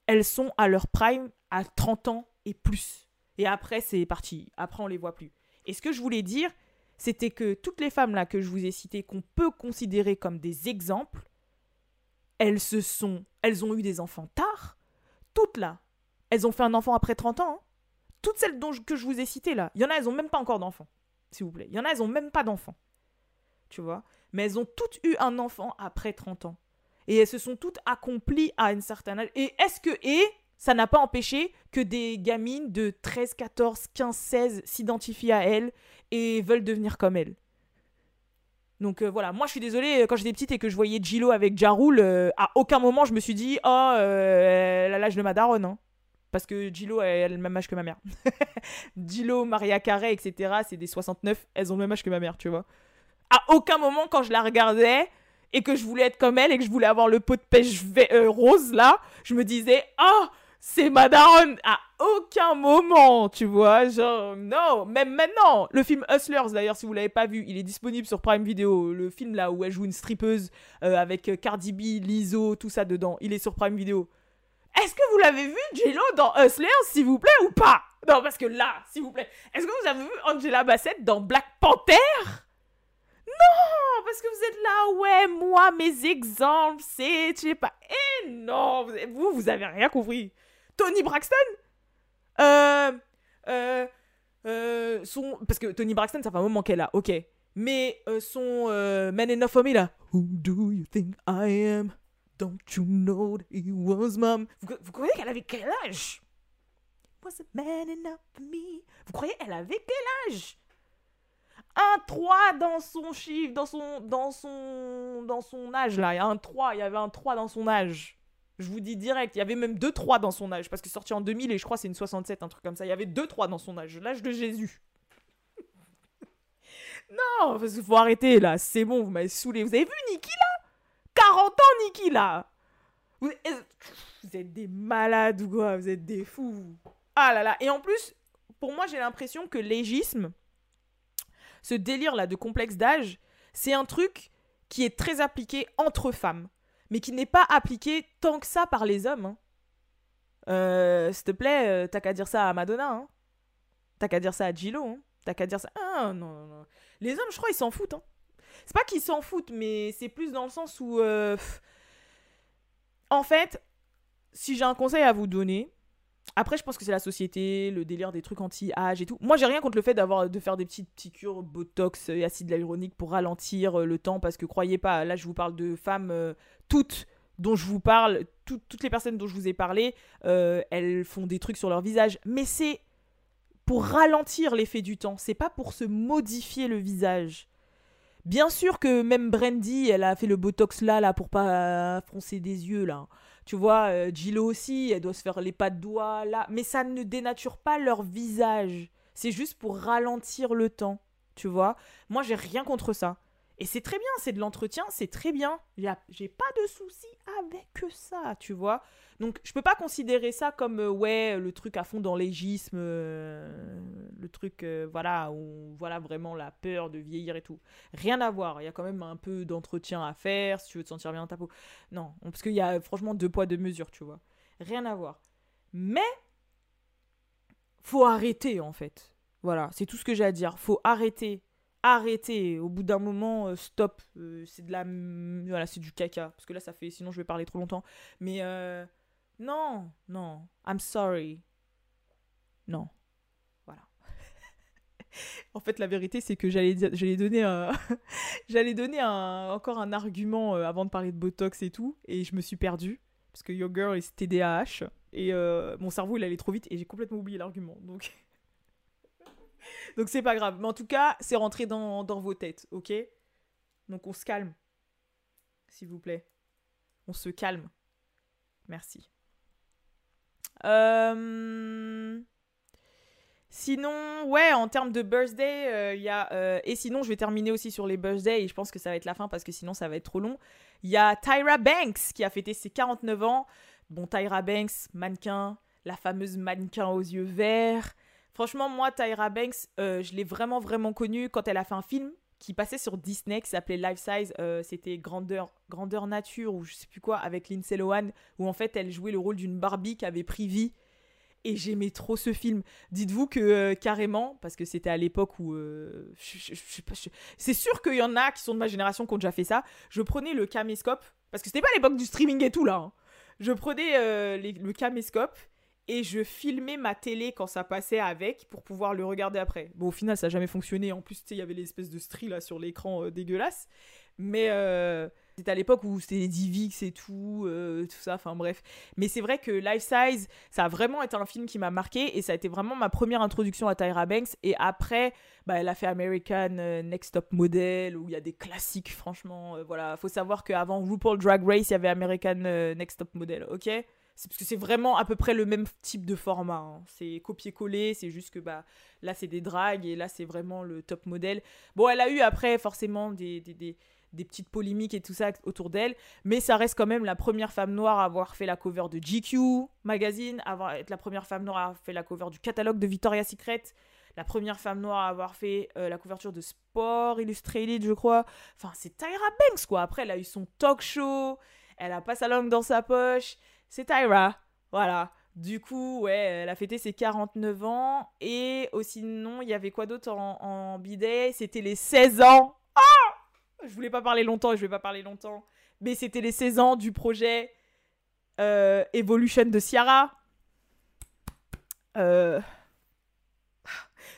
elles sont à leur prime à 30 ans et plus. Et après, c'est parti. Après, on les voit plus. Et ce que je voulais dire, c'était que toutes les femmes là que je vous ai citées, qu'on peut considérer comme des exemples, elles se sont, elles ont eu des enfants tard, toutes là. Elles ont fait un enfant après 30 ans. Hein. Toutes celles que je vous ai citées là, il y en a, elles ont même pas encore d'enfants, s'il vous plaît. Il y en a, elles ont même pas d'enfants. Tu vois? Mais elles ont toutes eu un enfant après 30 ans. Et elles se sont toutes accomplies à une certaine âge. Et est-ce que, et ça n'a pas empêché que des gamines de 13, 14, 15, 16 s'identifient à elles et veulent devenir comme elles? Donc euh, voilà, moi je suis désolée, euh, quand j'étais petite et que je voyais Gilo avec Jarul, euh, à aucun moment je me suis dit, oh, elle a l'âge de ma daronne. Hein. Parce que Gilo, elle, a le même âge que ma mère. Gilo, Maria Carré, etc., c'est des 69, elles ont le même âge que ma mère, tu vois. À aucun moment, quand je la regardais et que je voulais être comme elle et que je voulais avoir le pot de pêche rose là, je me disais, oh, c'est ma à aucun moment, tu vois, genre, non, même maintenant, le film Hustlers, d'ailleurs, si vous l'avez pas vu, il est disponible sur Prime Video, le film là où elle joue une strippeuse euh, avec euh, Cardi B, Lizzo, tout ça dedans, il est sur Prime Video. Est-ce que vous l'avez vu, Jello, dans Hustlers, s'il vous plaît, ou pas? Non, parce que là, s'il vous plaît, est-ce que vous avez vu Angela Bassett dans Black Panther? Non, parce que vous êtes là, ouais, moi, mes exemples, c'est, je sais pas. Eh non, vous, vous avez rien compris. Tony Braxton? Euh, euh, euh, son, parce que Tony Braxton, ça fait un moment qu'elle a, ok. Mais euh, son euh, Man Enough for Me là. Who do you think I am? Don't you know that he was mom? Vous, croyez qu'elle avait quel âge? Was a man enough for me? Vous croyez qu'elle avait quel âge? Un 3 dans son chiffre, dans son, dans son, dans son âge là. Il y a un 3, il y avait un 3 dans son âge. Je vous dis direct, il y avait même 2-3 dans son âge, parce que sorti en 2000 et je crois c'est une 67, un truc comme ça. Il y avait 2-3 dans son âge, l'âge de Jésus. non, parce faut arrêter là, c'est bon, vous m'avez saoulé. Vous avez vu Niki là? 40 ans Niki là vous, vous êtes des malades ou quoi? Vous êtes des fous. Ah là là, et en plus, pour moi j'ai l'impression que l'égisme, ce délire là de complexe d'âge, c'est un truc qui est très appliqué entre femmes mais qui n'est pas appliqué tant que ça par les hommes. Hein. Euh, s'il te plaît, euh, t'as qu'à dire ça à Madonna. Hein. T'as qu'à dire ça à Gilo. Hein. T'as qu'à dire ça. Ah non, non. Les hommes, je crois, ils s'en foutent. Hein. C'est pas qu'ils s'en foutent, mais c'est plus dans le sens où. Euh, en fait, si j'ai un conseil à vous donner, après, je pense que c'est la société, le délire des trucs anti-âge et tout. Moi, j'ai rien contre le fait d'avoir de faire des petites piqûres botox et acide hyaluronique pour ralentir le temps, parce que croyez pas, là, je vous parle de femmes toutes dont je vous parle, toutes les personnes dont je vous ai parlé, euh, elles font des trucs sur leur visage. Mais c'est pour ralentir l'effet du temps, c'est pas pour se modifier le visage. Bien sûr que même Brandy, elle a fait le botox là, là, pour pas froncer des yeux, là. Tu vois, euh, aussi, elle doit se faire les pas de doigts, là. Mais ça ne dénature pas leur visage. C'est juste pour ralentir le temps, tu vois. Moi, j'ai rien contre ça. Et c'est très bien, c'est de l'entretien, c'est très bien. J'ai pas de souci avec ça, tu vois. Donc je peux pas considérer ça comme euh, ouais le truc à fond dans l'égisme, euh, le truc euh, voilà où voilà vraiment la peur de vieillir et tout. Rien à voir. Il y a quand même un peu d'entretien à faire si tu veux te sentir bien dans ta peau. Non, parce qu'il y a franchement deux poids deux mesures, tu vois. Rien à voir. Mais faut arrêter en fait Voilà, c'est tout ce que j'ai à dire. Faut arrêter. Arrêter. Au bout d'un moment, euh, stop. Euh, c'est de la. Voilà, c'est du caca. Parce que là, ça fait. Sinon, je vais parler trop longtemps. Mais. Euh, non, non. I'm sorry. Non. Voilà. en fait, la vérité, c'est que j'allais, j'allais donner, un... j'allais donner un... encore un argument avant de parler de Botox et tout. Et je me suis perdue. Parce que Your Girl est TDAH. Et mon cerveau, il allait trop vite. Et j'ai complètement oublié l'argument. Donc. Donc c'est pas grave. Mais en tout cas, c'est rentré dans, vos têtes, ok? Donc on se calme. S'il vous plaît. On se calme. Merci. Euh, sinon, ouais, en termes de birthday, il euh, y a. Euh, et sinon, je vais terminer aussi sur les birthdays et je pense que ça va être la fin parce que sinon, ça va être trop long. Il y a Tyra Banks qui a fêté ses 49 ans. Bon, Tyra Banks, mannequin, la fameuse mannequin aux yeux verts. Franchement, moi, Tyra Banks, euh, je l'ai vraiment, vraiment connue quand elle a fait un film qui passait sur Disney qui s'appelait Life Size. Euh, c'était Grandeur, Grandeur Nature ou je sais plus quoi avec Lindsay Lohan où en fait elle jouait le rôle d'une Barbie qui avait pris vie. Et j'aimais trop ce film. Dites-vous que euh, carrément, parce que c'était à l'époque où. c'est sûr qu'il y en a qui sont de ma génération qui ont déjà fait ça. Je prenais le caméscope, parce que c'était pas l'époque du streaming et tout là. Hein. Je prenais le caméscope et je filmais ma télé quand ça passait avec pour pouvoir le regarder après. Bon, au final, ça n'a jamais fonctionné. En plus, il y avait l'espèce de stri là sur l'écran euh, dégueulasse. Mais euh, c'était à l'époque où c'était Divix et tout, euh, tout ça, enfin bref. Mais c'est vrai que Life Size, ça a vraiment été un film qui m'a marqué et ça a été vraiment ma première introduction à Tyra Banks. Et après, bah, elle a fait American Next Top Model où il y a des classiques, franchement. voilà, faut savoir qu'avant RuPaul Drag Race, il y avait American Next Top Model, ok? C'est parce que c'est vraiment à peu près le même type de format. Hein. C'est copier-coller, c'est juste que bah, là c'est des dragues et là c'est vraiment le top modèle. Bon, elle a eu après forcément des, des, des, petites polémiques et tout ça autour d'elle, mais ça reste quand même la première femme noire à avoir fait la cover de GQ magazine, avoir être la première femme noire à avoir fait la cover du catalogue de Victoria's Secret, la première femme noire à avoir fait euh, la couverture de Sport Illustrated, je crois. Enfin, c'est Tyra Banks quoi. Après, elle a eu son talk show, elle a pas sa langue dans sa poche c'est Tyra. Voilà. Du coup, ouais, elle a fêté ses 49 ans. Et aussi, non, il y avait quoi d'autre en, bidet? C'était les 16 ans. Ah Je voulais pas parler longtemps je vais pas parler longtemps. Mais c'était les 16 ans du projet euh, Evolution de Ciara. Euh,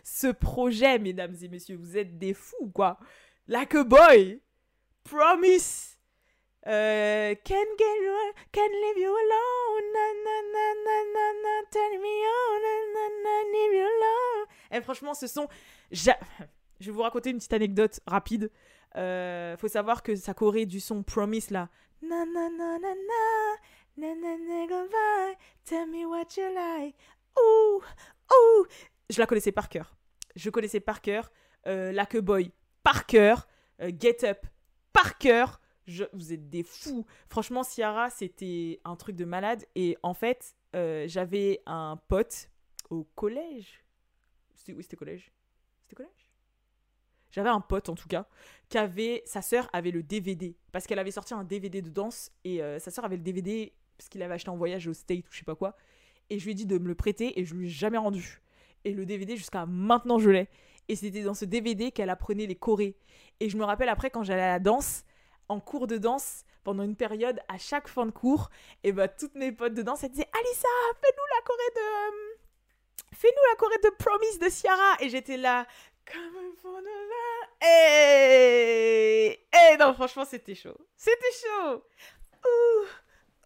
ce projet, mesdames et messieurs, vous êtes des fous, quoi. Like a boy. Promise euh, can get you, can leave you alone, na na na na na na, turn me on, na na na, leave you alone. Et franchement, ce sont, je vais vous raconter une petite anecdote rapide. Euh, faut savoir que ça corée du son Promise là. Na na na na na, na na na goodbye, tell me what you like. Ouh, ouh. Je la connaissais par cœur. Je connaissais par cœur. Euh, Boy par cœur. Euh, Get Up par cœur vous êtes des fous. Franchement, Ciara, c'était un truc de malade. Et en fait, euh, j'avais un pote au collège. Oui, c'était collège? C'était collège? J'avais un pote, en tout cas, qui avait... Sa sœur avait le DVD. Parce qu'elle avait sorti un DVD de danse. Et euh, sa sœur avait le DVD parce qu'il avait acheté en voyage au State ou je sais pas quoi. Et je lui ai dit de me le prêter et je lui ai jamais rendu. Et le DVD, jusqu'à maintenant, je l'ai. Et c'était dans ce DVD qu'elle apprenait les chorés. Et je me rappelle après, quand j'allais à la danse, en cours de danse pendant une période à chaque fin de cours. Et bah toutes mes potes de danse elles disaient Alissa fais-nous la choré de euh, fais-nous la choré de Promise de Ciara. Et j'étais là comme un et et non franchement c'était chaud. C'était chaud. Ouh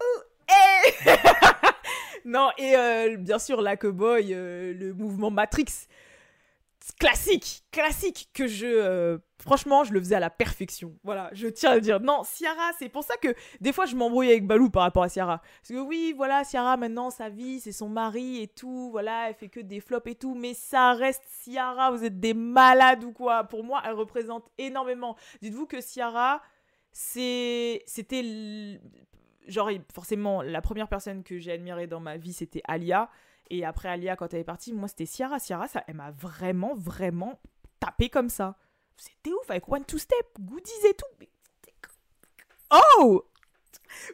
ouh et non et euh, bien sûr la cowboy euh, le mouvement Matrix classique, classique que je franchement, je le faisais à la perfection. Voilà, je tiens à le dire. Non, Ciara, c'est pour ça que des fois je m'embrouille avec Balou par rapport à Ciara. Parce que oui, voilà, Ciara maintenant sa vie, c'est son mari et tout, voilà, elle fait que des flops et tout, mais ça reste Ciara, vous êtes des malades ou quoi? Pour moi, elle représente énormément. Dites-vous que Ciara c'était genre forcément la première personne que j'ai admirée dans ma vie, c'était Alia. Et après Alia, quand elle est partie, moi c'était Ciara. Ciara, ça, elle m'a vraiment, vraiment tapé comme ça. C'était ouf avec One Two Step, goodies et tout. Oh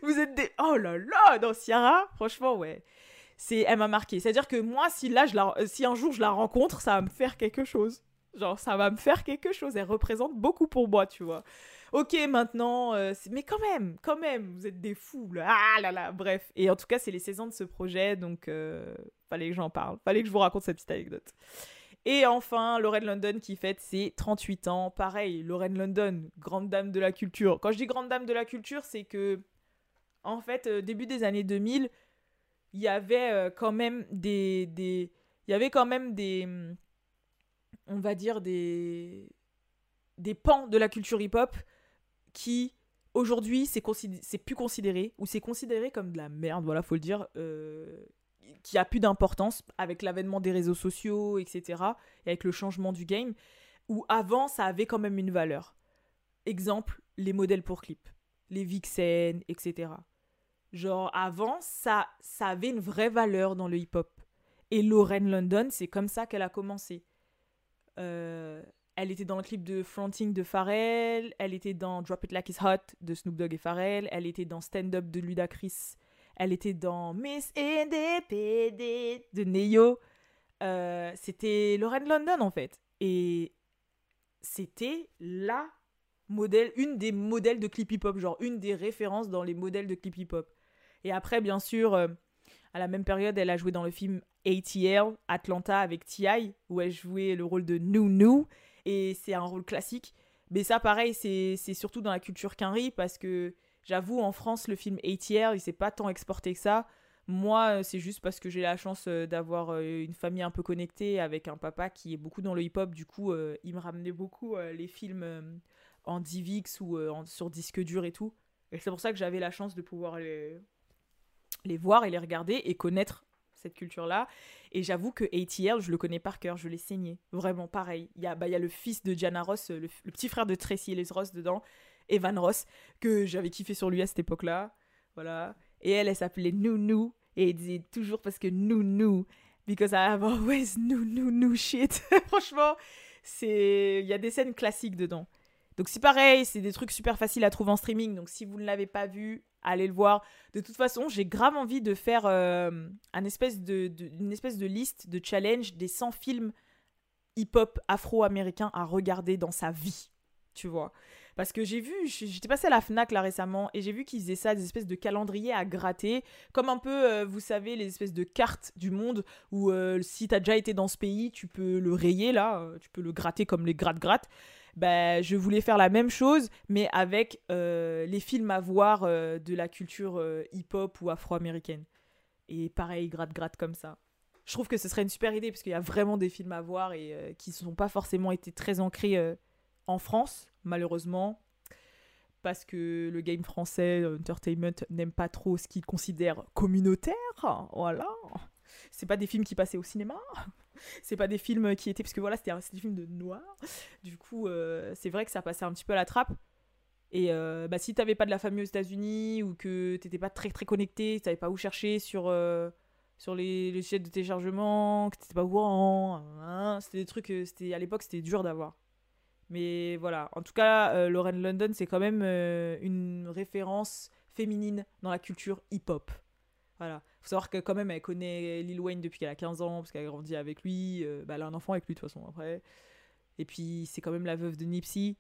Vous êtes des. Oh là là Dans Ciara, franchement, ouais. c'est elle m'a marqué. C'est-à-dire que moi, si là, je la, si un jour je la rencontre, ça va me faire quelque chose. Genre, ça va me faire quelque chose. Elle représente beaucoup pour moi, tu vois. Ok, maintenant, euh, mais quand même, quand même, vous êtes des fous. Là. Ah là là, bref. Et en tout cas, c'est les 16 ans de ce projet, donc euh, fallait que j'en parle. Fallait que je vous raconte cette petite anecdote. Et enfin, Lorraine London qui fête ses 38 ans. Pareil, Lorraine London, grande dame de la culture. Quand je dis grande dame de la culture, c'est que, en fait, euh, début des années 2000, il y avait euh, quand même des, des. Il y avait quand même des. On va dire des. Des pans de la culture hip-hop qui, aujourd'hui, c'est, c'est plus considéré, ou c'est considéré comme de la merde, voilà, faut le dire. Euh, qui a plus d'importance avec l'avènement des réseaux sociaux, etc., et avec le changement du game, où avant, ça avait quand même une valeur. Exemple, les modèles pour clips, les vixen, etc. Genre, avant, ça, ça avait une vraie valeur dans le hip-hop. Et Lorraine London, c'est comme ça qu'elle a commencé. Euh, elle était dans le clip de Fronting de Pharrell, elle était dans Drop It Like It's Hot de Snoop Dogg et Pharrell, elle était dans Stand Up de Ludacris elle était dans Miss Independent de Neo. Euh, c'était Lorraine London en fait. Et c'était la modèle, une des modèles de clip hip-hop, genre une des références dans les modèles de clip hip-hop. Et après, bien sûr, euh, à la même période, elle a joué dans le film ATL, Atlanta, avec T.I., où elle jouait le rôle de Nou Nou. Et c'est un rôle classique. Mais ça, pareil, c'est surtout dans la culture Quinry, parce que J'avoue, en France, le film ATR, il s'est pas tant exporté que ça. Moi, euh, c'est juste parce que j'ai la chance euh, d'avoir euh, une famille un peu connectée avec un papa qui est beaucoup dans le hip-hop. Du coup, il me ramenait beaucoup les films en DivX ou sur disque dur et tout. Et c'est pour ça que j'avais la chance de pouvoir les, les voir et les regarder et connaître cette culture-là. Et j'avoue que ATR, je le connais par cœur, je l'ai saigné. Vraiment, pareil. Il y, a, bah, y a le fils de Diana Ross, le, petit frère de Tracy Ellis Ross dedans. Evan Ross, que j'avais kiffé sur lui à cette époque-là. Voilà. Et elle, elle s'appelait Nou Et elle disait toujours parce que Nou because I have always Nou Nou shit. Franchement, c'est il y a des scènes classiques dedans. Donc c'est pareil, c'est des trucs super faciles à trouver en streaming. Donc si vous ne l'avez pas vu, allez le voir. De toute façon, j'ai grave envie de faire euh, une espèce de liste de challenge des 100 films hip-hop afro-américains à regarder dans sa vie. Tu vois? Parce que j'ai vu, j'étais passée à la Fnac là récemment et j'ai vu qu'ils faisaient ça, des espèces de calendriers à gratter, comme un peu, euh, vous savez, les espèces de cartes du monde où euh, si t'as déjà été dans ce pays, tu peux le rayer là, euh, tu peux le gratter comme les gratte-gratte. Ben, je voulais faire la même chose, mais avec les films à voir de la culture hip-hop ou afro-américaine. Et pareil, gratte-gratte comme ça. Je trouve que ce serait une super idée, parce qu'il y a vraiment des films à voir et qui ne sont pas forcément été très ancrés en France, malheureusement, parce que le game français, euh, Entertainment, n'aime pas trop ce qu'il considère communautaire. Voilà. C'est pas des films qui passaient au cinéma. C'est pas des films qui étaient. Parce que voilà, c'était des films de noir. Du coup, euh, c'est vrai que ça passait un petit peu à la trappe. Et euh, bah, si t'avais pas de la famille aux États-Unis ou que t'étais pas très très connecté, t'avais pas où chercher sur, sur les, les sites de téléchargement, que t'étais pas au courant, hein, c'était des trucs. c'était à l'époque, c'était dur d'avoir. Mais voilà, en tout cas, euh, Lauren London, c'est quand même euh, une référence féminine dans la culture hip-hop. Voilà. Faut savoir que quand même, elle connaît Lil Wayne depuis qu'elle a 15 ans, parce qu'elle a grandi avec lui. Euh, bah, elle a un enfant avec lui, de toute façon, après. Et puis, c'est quand même la veuve de Nipsey.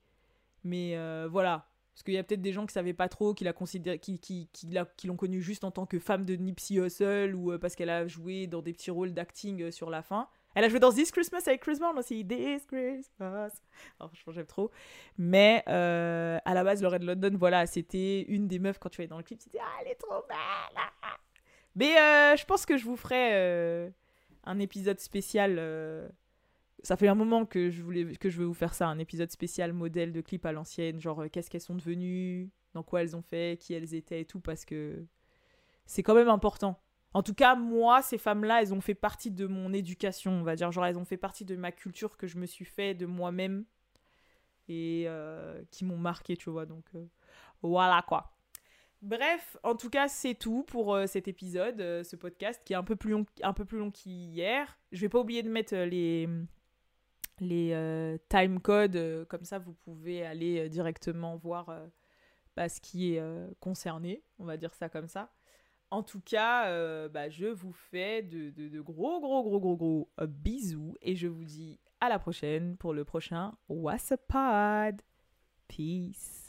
Mais voilà. Parce qu'il y a peut-être des gens qui savaient pas trop, qui, la qui, qui, qui, qui l'ont connue juste en tant que femme de Nipsey Hussle, ou parce qu'elle a joué dans des petits rôles d'acting sur la fin. Elle a joué dans This Christmas avec Chris Brown aussi. This Christmas. Alors, je j'aime trop. Mais euh, à la base, Lorraine London, voilà, c'était une des meufs quand tu es dans le clip. C'était Ah, elle est trop belle. Mais euh, je pense que je vous ferai euh, un épisode spécial. ça fait un moment que je voulais que je veux vous faire ça, un épisode spécial modèle de clip à l'ancienne, genre qu'est-ce qu'elles sont devenues, dans quoi elles ont fait, qui elles étaient et tout, parce que c'est quand même important. En tout cas, moi, ces femmes-là, elles ont fait partie de mon éducation, on va dire. Genre, elles ont fait partie de ma culture que je me suis fait de moi-même et euh, qui m'ont marqué, tu vois. Donc, euh, voilà quoi. Bref, en tout cas, c'est tout pour euh, cet épisode, ce podcast qui est un peu plus long, qu'hier. Je vais pas oublier de mettre les les time codes, comme ça vous pouvez aller directement voir bah, ce qui est concerné, on va dire ça comme ça. En tout cas, euh, bah, je vous fais de, gros, gros, gros, gros, gros euh, bisous et je vous dis à la prochaine pour le prochain What's a Pod. Peace.